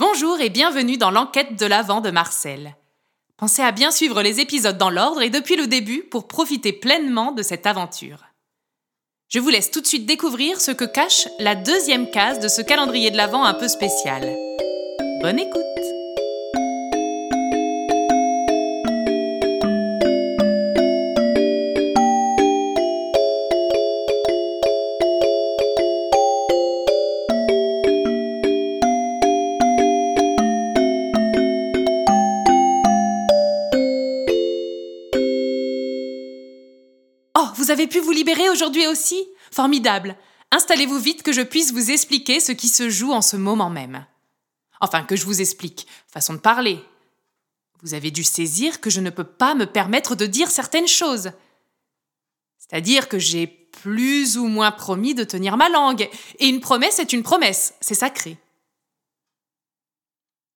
Bonjour et bienvenue dans l'enquête de l'Avent de Marcel. Pensez à bien suivre les épisodes dans l'ordre et depuis le début pour profiter pleinement de cette aventure. Je vous laisse tout de suite découvrir ce que cache la deuxième case de ce calendrier de l'Avent un peu spécial. Bonne écoute vous avez pu vous libérer aujourd'hui aussi? Formidable. Installez-vous vite que je puisse vous expliquer ce qui se joue en ce moment même. Enfin, que je vous explique. Façon de parler. Vous avez dû saisir que je ne peux pas me permettre de dire certaines choses. C'est-à-dire que j'ai plus ou moins promis de tenir ma langue. Et une promesse est une promesse, c'est sacré.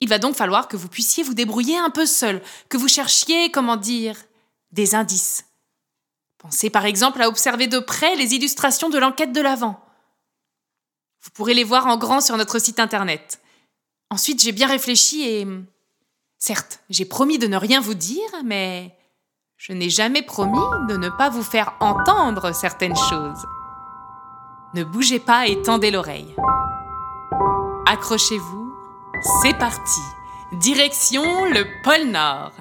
Il va donc falloir que vous puissiez vous débrouiller un peu seul, que vous cherchiez, comment dire, des indices. Pensez par exemple à observer de près les illustrations de l'enquête de l'Avent. Vous pourrez les voir en grand sur notre site internet. Ensuite, j'ai bien réfléchi et... Certes, j'ai promis de ne rien vous dire, mais je n'ai jamais promis de ne pas vous faire entendre certaines choses. Ne bougez pas et tendez l'oreille. Accrochez-vous, c'est parti. Direction le pôle Nord.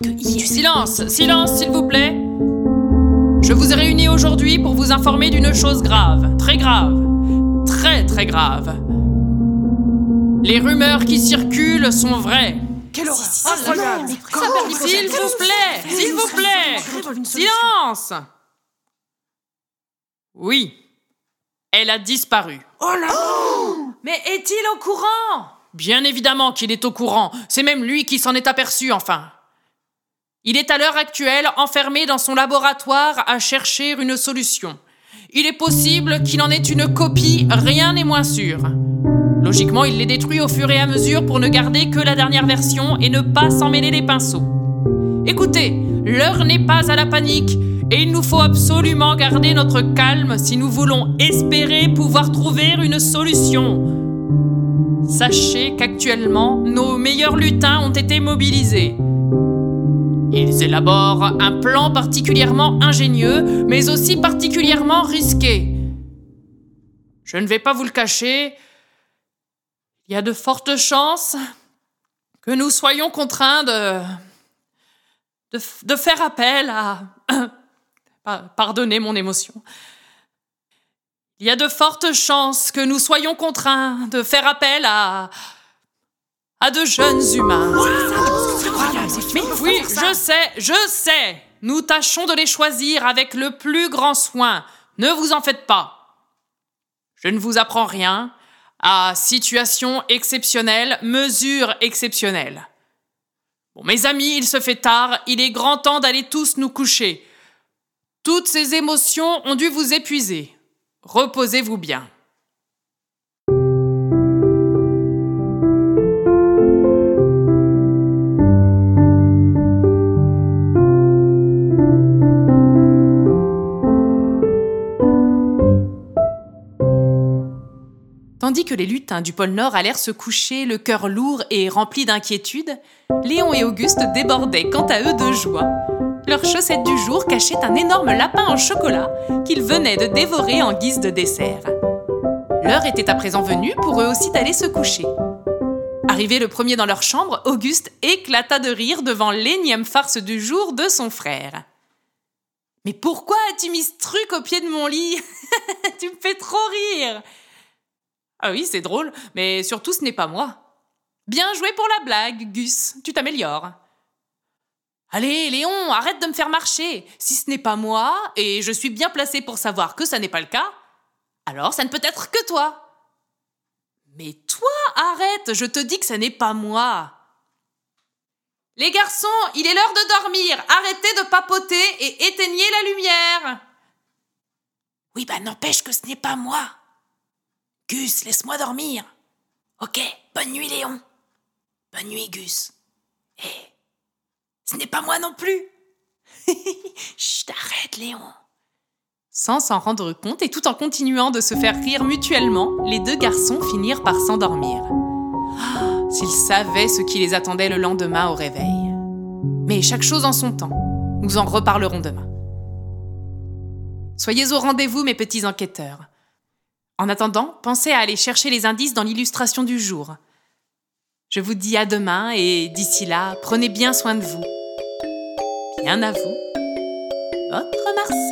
Silence, silence, s'il vous plaît. Je vous ai réunis aujourd'hui pour vous informer d'une chose grave, très grave, très très grave. Les rumeurs qui circulent sont vraies. Quelle horreur S'il vous plaît, s'il vous plaît, silence. Oui, elle a disparu. Oh là Mais est-il au courant? Bien évidemment qu'il est au courant. C'est même lui qui s'en est aperçu, enfin. Il est à l'heure actuelle enfermé dans son laboratoire à chercher une solution. Il est possible qu'il en ait une copie, rien n'est moins sûr. Logiquement, il les détruit au fur et à mesure pour ne garder que la dernière version et ne pas s'en mêler les pinceaux. Écoutez, l'heure n'est pas à la panique et il nous faut absolument garder notre calme si nous voulons espérer pouvoir trouver une solution. Sachez qu'actuellement, nos meilleurs lutins ont été mobilisés. Ils élaborent un plan particulièrement ingénieux, mais aussi particulièrement risqué. Je ne vais pas vous le cacher, il y a de fortes chances que nous soyons contraints de, de, faire appel à... Pa- Pardonnez mon émotion. Il y a de fortes chances que nous soyons contraints de faire appel à... à de jeunes humains. Mais oui, je sais, je sais. Nous tâchons de les choisir avec le plus grand soin. Ne vous en faites pas. Je ne vous apprends rien. À situation exceptionnelle, mesure exceptionnelle. Bon, mes amis, il se fait tard, il est grand temps d'aller tous nous coucher. Toutes ces émotions ont dû vous épuiser. Reposez-vous bien. Tandis que les lutins du pôle Nord allèrent se coucher, le cœur lourd et rempli d'inquiétude, Léon et Auguste débordaient quant à eux de joie. Leur chaussette du jour cachait un énorme lapin en chocolat qu'ils venaient de dévorer en guise de dessert. L'heure était à présent venue pour eux aussi d'aller se coucher. Arrivé le premier dans leur chambre, Auguste éclata de rire devant l'énième farce du jour de son frère. Mais pourquoi as-tu mis ce truc au pied de mon lit? Tu me fais trop rire Ah oui, c'est drôle, mais surtout ce n'est pas moi. Bien joué pour la blague, Gus, tu t'améliores. Allez, Léon, arrête de me faire marcher. Si ce n'est pas moi, et je suis bien placé pour savoir que ça n'est pas le cas, alors ça ne peut être que toi. Mais toi, arrête, je te dis que ça n'est pas moi. Les garçons, il est l'heure de dormir. Arrêtez de papoter et éteignez la lumière. Oui, bah n'empêche que ce n'est pas moi. Gus, laisse-moi dormir. Ok, bonne nuit Léon. Bonne nuit, Gus. Hé, ce n'est pas moi non plus. Chut, arrête, Léon. Sans s'en rendre compte et tout en continuant de se faire rire mutuellement, les deux garçons finirent par s'endormir. S'ils savaient ce qui les attendait le lendemain au réveil. Mais chaque chose en son temps. Nous en reparlerons demain. Soyez au rendez-vous, mes petits enquêteurs. En attendant, pensez à aller chercher les indices dans l'illustration du jour. Je vous dis à demain et d'ici là, prenez bien soin de vous. Bien à vous, votre Marcel.